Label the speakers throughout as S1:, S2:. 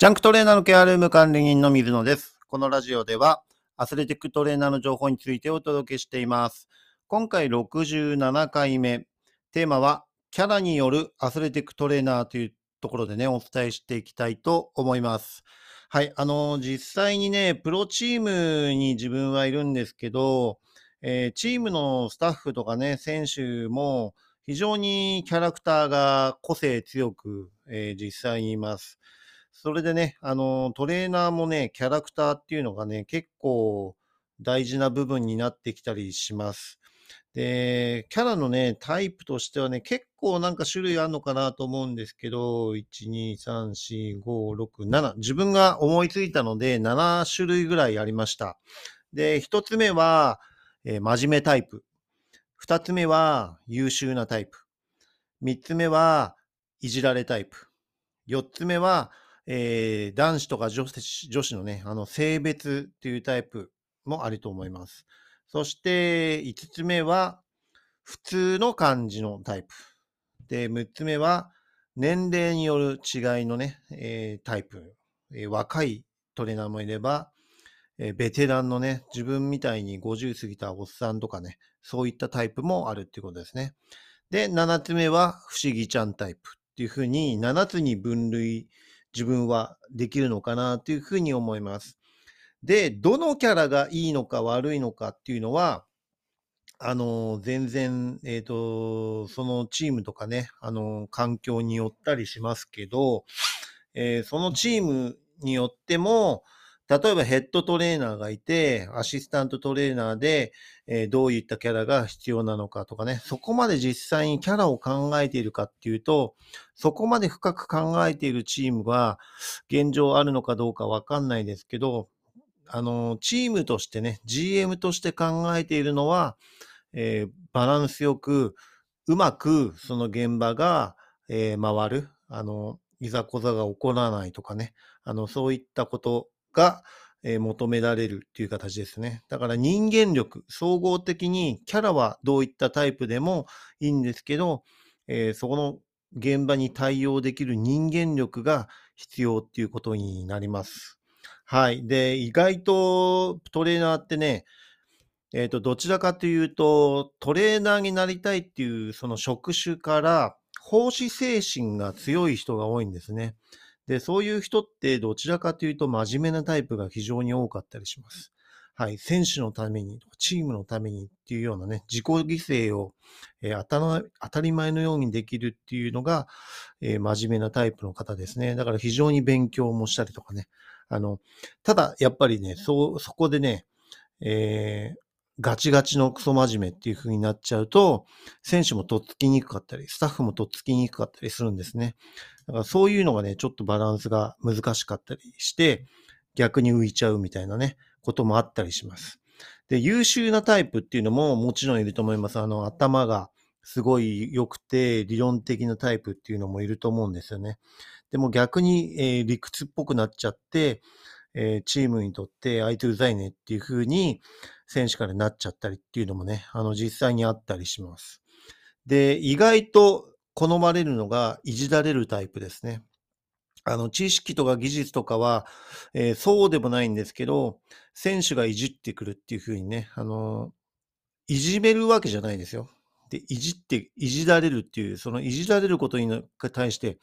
S1: ジャンクトレーナーのケアルーム管理人の水野です。このラジオでは、アスレティックトレーナーの情報についてお届けしています。今回67回目、テーマは、キャラによるアスレティックトレーナーというところでね、お伝えしていきたいと思います。はい、あの、実際にね、プロチームに自分はいるんですけど、えーチームのスタッフとかね、選手も非常にキャラクターが個性強く、えー実際にいます。それでね、あの、トレーナーもね、キャラクターっていうのがね、結構大事な部分になってきたりします。で、キャラのね、タイプとしてはね、結構なんか種類あるのかなと思うんですけど、1、2、3、4、5、6、7。自分が思いついたので、7種類ぐらいありました。で、1つ目は、えー真面目タイプ。2つ目は、優秀なタイプ。3つ目は、いじられタイプ。4つ目は、えー男子とか女子女子のね、あの、性別っていうタイプもあると思います。そして、5つ目は、普通の感じのタイプ。で、6つ目は、年齢による違いのね、えータイプ。えー若いトレーナーもいれば、えベテランのね、自分みたいに50過ぎたおっさんとかね、そういったタイプもあるっていうことですね。で、7つ目は、不思議ちゃんタイプっていうふうに、7つに分類、自分はできるのかなというふうに思います。で、どのキャラがいいのか悪いのかっていうのは、あの、全然、えっ、と、そのチームとかね、あの、環境によったりしますけど、えーそのチームによっても、例えばヘッドトレーナーがいて、アシスタントトレーナーで、えーどういったキャラが必要なのかとかね、そこまで実際にキャラを考えているかっていうと、そこまで深く考えているチームが現状あるのかどうかわかんないですけど、あの、チームとしてね、GM として考えているのは、えーバランスよく、うまくその現場が、えー回る、あの、いざこざが起こらないとかね、あの、そういったことが、え求められるっていう形ですね。だから人間力、総合的にキャラはどういったタイプでもいいんですけど、えーそこの現場に対応できる人間力が必要っていうことになります。はい。で、意外とトレーナーってね、えっ、と、どちらかというと、トレーナーになりたいっていうその職種から、奉仕精神が強い人が多いんですね。で、そういう人ってどちらかというと真面目なタイプが非常に多かったりします。はい。選手のために、チームのためにっていうようなね、自己犠牲を、えー当たり前のようにできるっていうのが、えー真面目なタイプの方ですね。だから非常に勉強もしたりとかね。あの、ただ、やっぱりね、そ、そこでね、えーガチガチのクソ真面目っていう風になっちゃうと、選手もとっつきにくかったり、スタッフもとっつきにくかったりするんですね。だからそういうのがね、ちょっとバランスが難しかったりして、逆に浮いちゃうみたいなね、こともあったりします。で、優秀なタイプっていうのももちろんいると思います。あの、頭がすごい良くて理論的なタイプっていうのもいると思うんですよね。でも逆に、えー理屈っぽくなっちゃって、えーチームにとって相手うざいねっていう風に選手からなっちゃったりっていうのもね、あの実際にあったりします。で、意外と好まれるのがいじられるタイプですね。あの、知識とか技術とかは、えーそうでもないんですけど、選手がいじってくるっていう風にね、あの、いじめるわけじゃないですよ。で、いじって、いじられるっていう、そのいじられることに対して、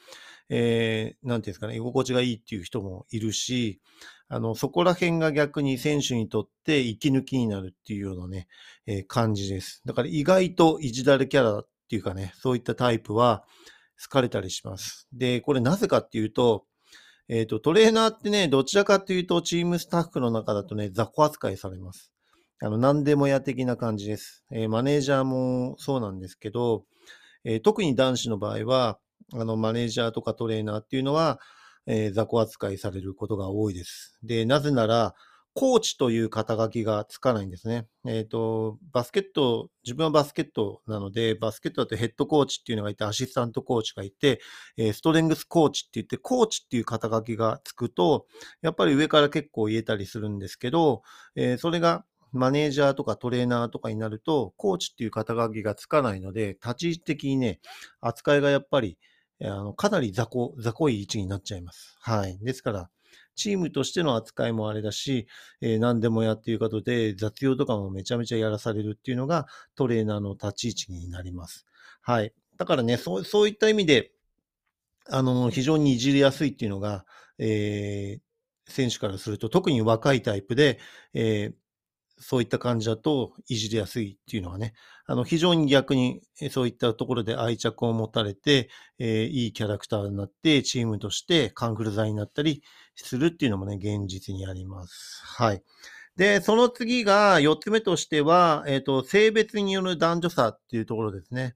S1: えーなんていうんですかね、居心地がいいっていう人もいるし、あの、そこら辺が逆に選手にとって息抜きになるっていうようなね、えー感じです。だから意外といじられキャラっていうかね、そういったタイプは好かれたりします。で、これなぜかっていうと、えっ、と、トレーナーってね、どちらかというと、チームスタッフの中だとね、雑魚扱いされます。あの、何でもや的な感じです。えーマネージャーもそうなんですけど、えー特に男子の場合は、あの、マネージャーとかトレーナーっていうのは、えー雑魚扱いされることが多いです。で、なぜなら、コーチという肩書きがつかないんですね。えっ、と、バスケット、自分はバスケットなので、バスケットだとヘッドコーチっていうのがいて、アシスタントコーチがいて、えーストレングスコーチって言って、コーチっていう肩書きがつくと、やっぱり上から結構言えたりするんですけど、えーそれがマネージャーとかトレーナーとかになると、コーチっていう肩書きがつかないので、立ち位置的にね、扱いがやっぱり、あのかなり雑魚、雑魚い位置になっちゃいます。はい。ですから、チームとしての扱いもあれだし、えー何でもやっていうことで、雑用とかもめちゃめちゃやらされるっていうのがトレーナーの立ち位置になります。はい。だからね、そうそういった意味で、あの、非常にいじりやすいっていうのが、えー選手からすると、特に若いタイプで、えーそういった感じだといじりやすいっていうのはね、あの、非常に逆にそういったところで愛着を持たれて、えーいいキャラクターになって、チームとしてカンフル剤になったりするっていうのもね、現実にあります。はい。で、その次が、4つ目としては、えっ、と、性別による男女差っていうところですね。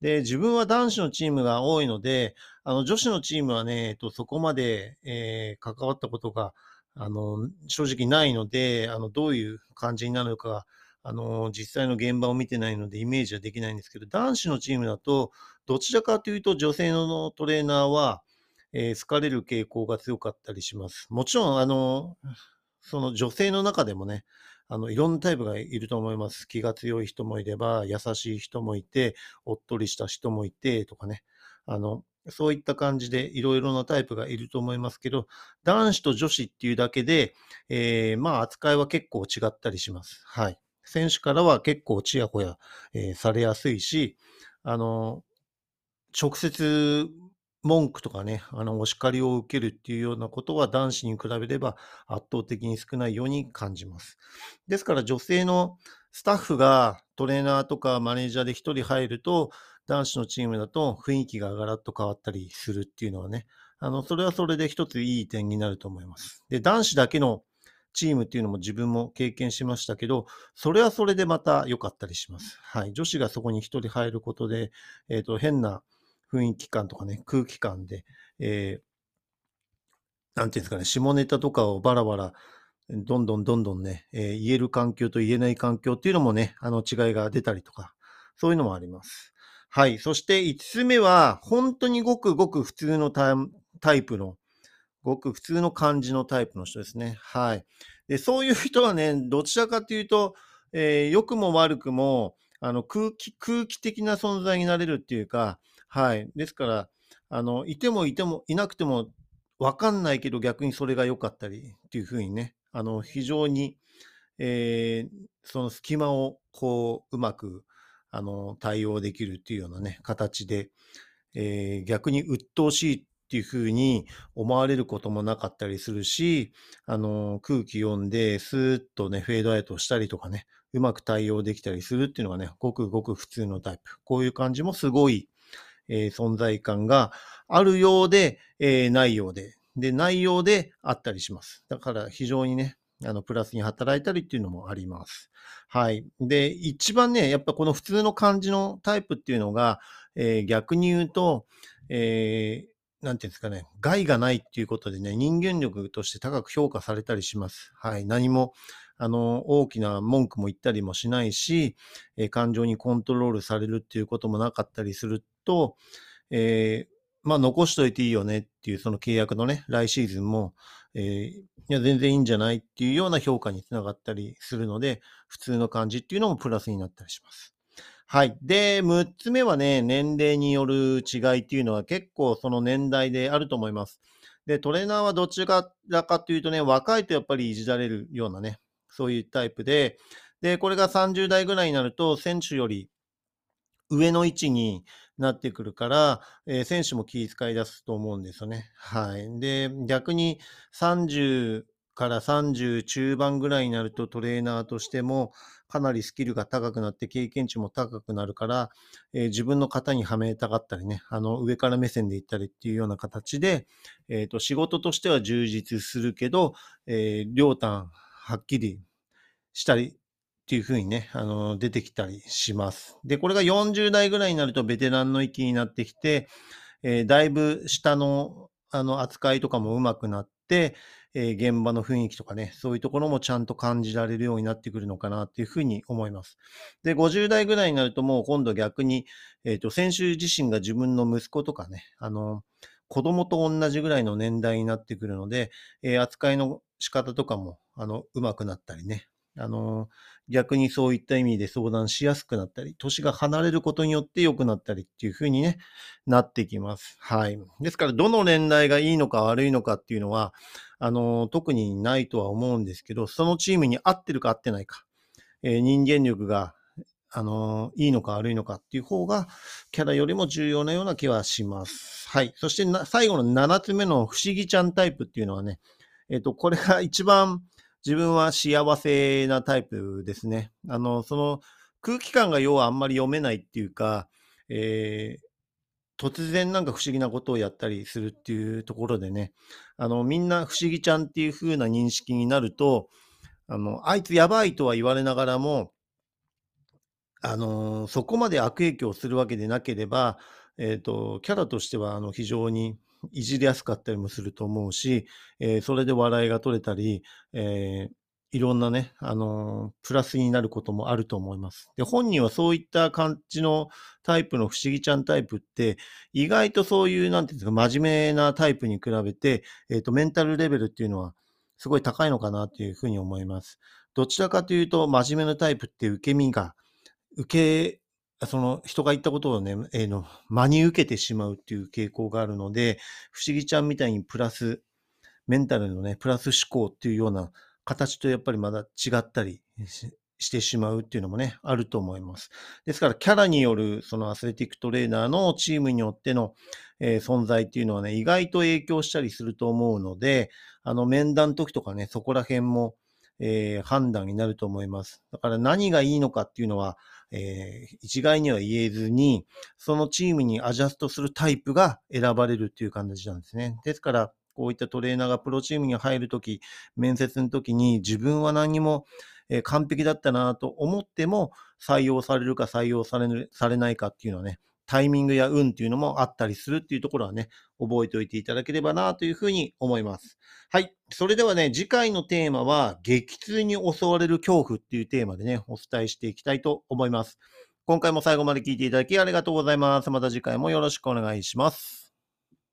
S1: で、自分は男子のチームが多いので、あの、女子のチームはね、えっと、そこまで、え関わったことが、あの、正直ないので、あの、どういう感じになるのか、あの、実際の現場を見てないのでイメージはできないんですけど、男子のチームだと、どちらかというと女性のトレーナーは、えー好かれる傾向が強かったりします。もちろん、あの、その女性の中でもね、あの、いろんなタイプがいると思います。気が強い人もいれば、優しい人もいて、おっとりした人もいて、とかね。あの、そういった感じでいろいろなタイプがいると思いますけど、男子と女子っていうだけで、えーまあ扱いは結構違ったりします。はい。選手からは結構ちやほや、えーされやすいし、あの、直接文句とかね、あの、お叱りを受けるっていうようなことは男子に比べれば圧倒的に少ないように感じます。ですから女性のスタッフがトレーナーとかマネージャーで一人入ると、男子のチームだと雰囲気がガラッと変わったりするっていうのはね、あの、それはそれで一ついい点になると思います。で、男子だけのチームっていうのも自分も経験しましたけど、それはそれでまた良かったりします。はい。女子がそこに一人入ることで、えっ、と、変な雰囲気感とかね、空気感で、えーなんていうんですかね、下ネタとかをバラバラ、どんどんどんどんね、えー言える環境と言えない環境っていうのもね、あの違いが出たりとか、そういうのもあります。はい。そして5つ目は、本当にごくごく普通のタイプの、ごく普通の感じのタイプの人ですね。はい。で、そういう人はね、どちらかというと、えー良くも悪くも、あの、空気、空気的な存在になれるっていうか、はい。ですから、あの、いてもいても、いなくても、わかんないけど逆にそれが良かったりっていうふうにね、あの、非常に、えーその隙間をこう、うまく、あの、対応できるっていうようなね、形で、えー逆に鬱陶しいっていうふうに思われることもなかったりするし、あの、空気読んで、スーッとね、フェードアウトしたりとかね、うまく対応できたりするっていうのがね、ごくごく普通のタイプ。こういう感じもすごい、えー存在感があるようで、えーないようで、で、ないようであったりします。だから非常にね、あの、プラスに働いたりっていうのもあります。はい。で、一番ね、やっぱこの普通の感じのタイプっていうのが、えー逆に言うと、えーなんていうんですかね、害がないっていうことでね、人間力として高く評価されたりします。はい。何も、あの、大きな文句も言ったりもしないし、えー感情にコントロールされるっていうこともなかったりすると、えーまあ、残しといていいよねっていう、その契約のね、来シーズンも、えーいや、全然いいんじゃないっていうような評価につながったりするので、普通の感じっていうのもプラスになったりします。はい。で、6つ目はね、年齢による違いっていうのは結構その年代であると思います。で、トレーナーはどちらかというとね、若いとやっぱりいじられるようなね、そういうタイプで、で、これが30代ぐらいになると、選手より上の位置になってくるから、えー選手も気遣い出すと思うんですよね。はい。で、逆に30から30中盤ぐらいになるとトレーナーとしてもかなりスキルが高くなって経験値も高くなるから、えー自分の型にはめたがったりね、あの上から目線で行ったりっていうような形で、えーと仕事としては充実するけど、えー両端はっきりしたりっていうふうにね、あの、出てきたりします。で、これが40代ぐらいになるとベテランの域になってきて、えーだいぶ下の、あの、扱いとかも上手くなって、えー現場の雰囲気とかね、そういうところもちゃんと感じられるようになってくるのかなっていうふうに思います。で、50代ぐらいになるともう今度逆に、えっ、と、選手自身が自分の息子とかね、あの、子供と同じぐらいの年代になってくるので、えー扱いの仕方とかも、あの、上手くなったりね、あの、逆にそういった意味で相談しやすくなったり、年が離れることによって良くなったりっていう風にね、なってきます。はい。ですから、どの年代がいいのか悪いのかっていうのは、あの、特にないとは思うんですけど、そのチームに合ってるか合ってないか、えー、人間力が、あの、いいのか悪いのかっていう方が、キャラよりも重要なような気はします。はい。そして最後の7つ目の不思議ちゃんタイプっていうのはね、えっ、と、これが一番自分は幸せなタイプですね。あの、その空気感が要はあんまり読めないっていうか、えー、突然なんか不思議なことをやったりするっていうところでね、あの、みんな不思議ちゃんっていう風な認識になると、あの、あいつやばいとは言われながらも、あの、そこまで悪影響するわけでなければ、えっ、ー、と、キャラとしては、あの、非常にいじりやすかったりもすると思うし、えー、それで笑いが取れたり、えー、いろんなね、あのー、プラスになることもあると思います。で、本人はそういった感じのタイプの不思議ちゃんタイプって、意外とそういう、なんていうんですか、真面目なタイプに比べて、えっ、と、メンタルレベルっていうのは、すごい高いのかなっていうふうに思います。どちらかというと、真面目なタイプって受け身が、受けその人が言ったことをね、えー、の、真に受けてしまうっていう傾向があるので、不思議ちゃんみたいにプラス、メンタルのね、プラス思考っていうような形とやっぱりまだ違ったりしてしまうっていうのもね、あると思います。ですから、キャラによるそのアスレティックトレーナーのチームによっての、えー、存在っていうのはね、意外と影響したりすると思うので、あの、面談時とかね、そこら辺も、えー、判断になると思います。だから何がいいのかっていうのは、えー、一概には言えずに、そのチームにアジャストするタイプが選ばれるっていう感じなんですね。ですから、こういったトレーナーがプロチームに入るとき、面接のときに自分は何も、完璧だったなと思っても採用されるか採用されされないかっていうのはね、タイミングや運っていうのもあったりするっていうところはね、覚えておいていただければなというふうに思います。はい。それではね、次回のテーマは、激痛に襲われる恐怖っていうテーマでね、お伝えしていきたいと思います。今回も最後まで聞いていただきありがとうございます。また次回もよろしくお願いします。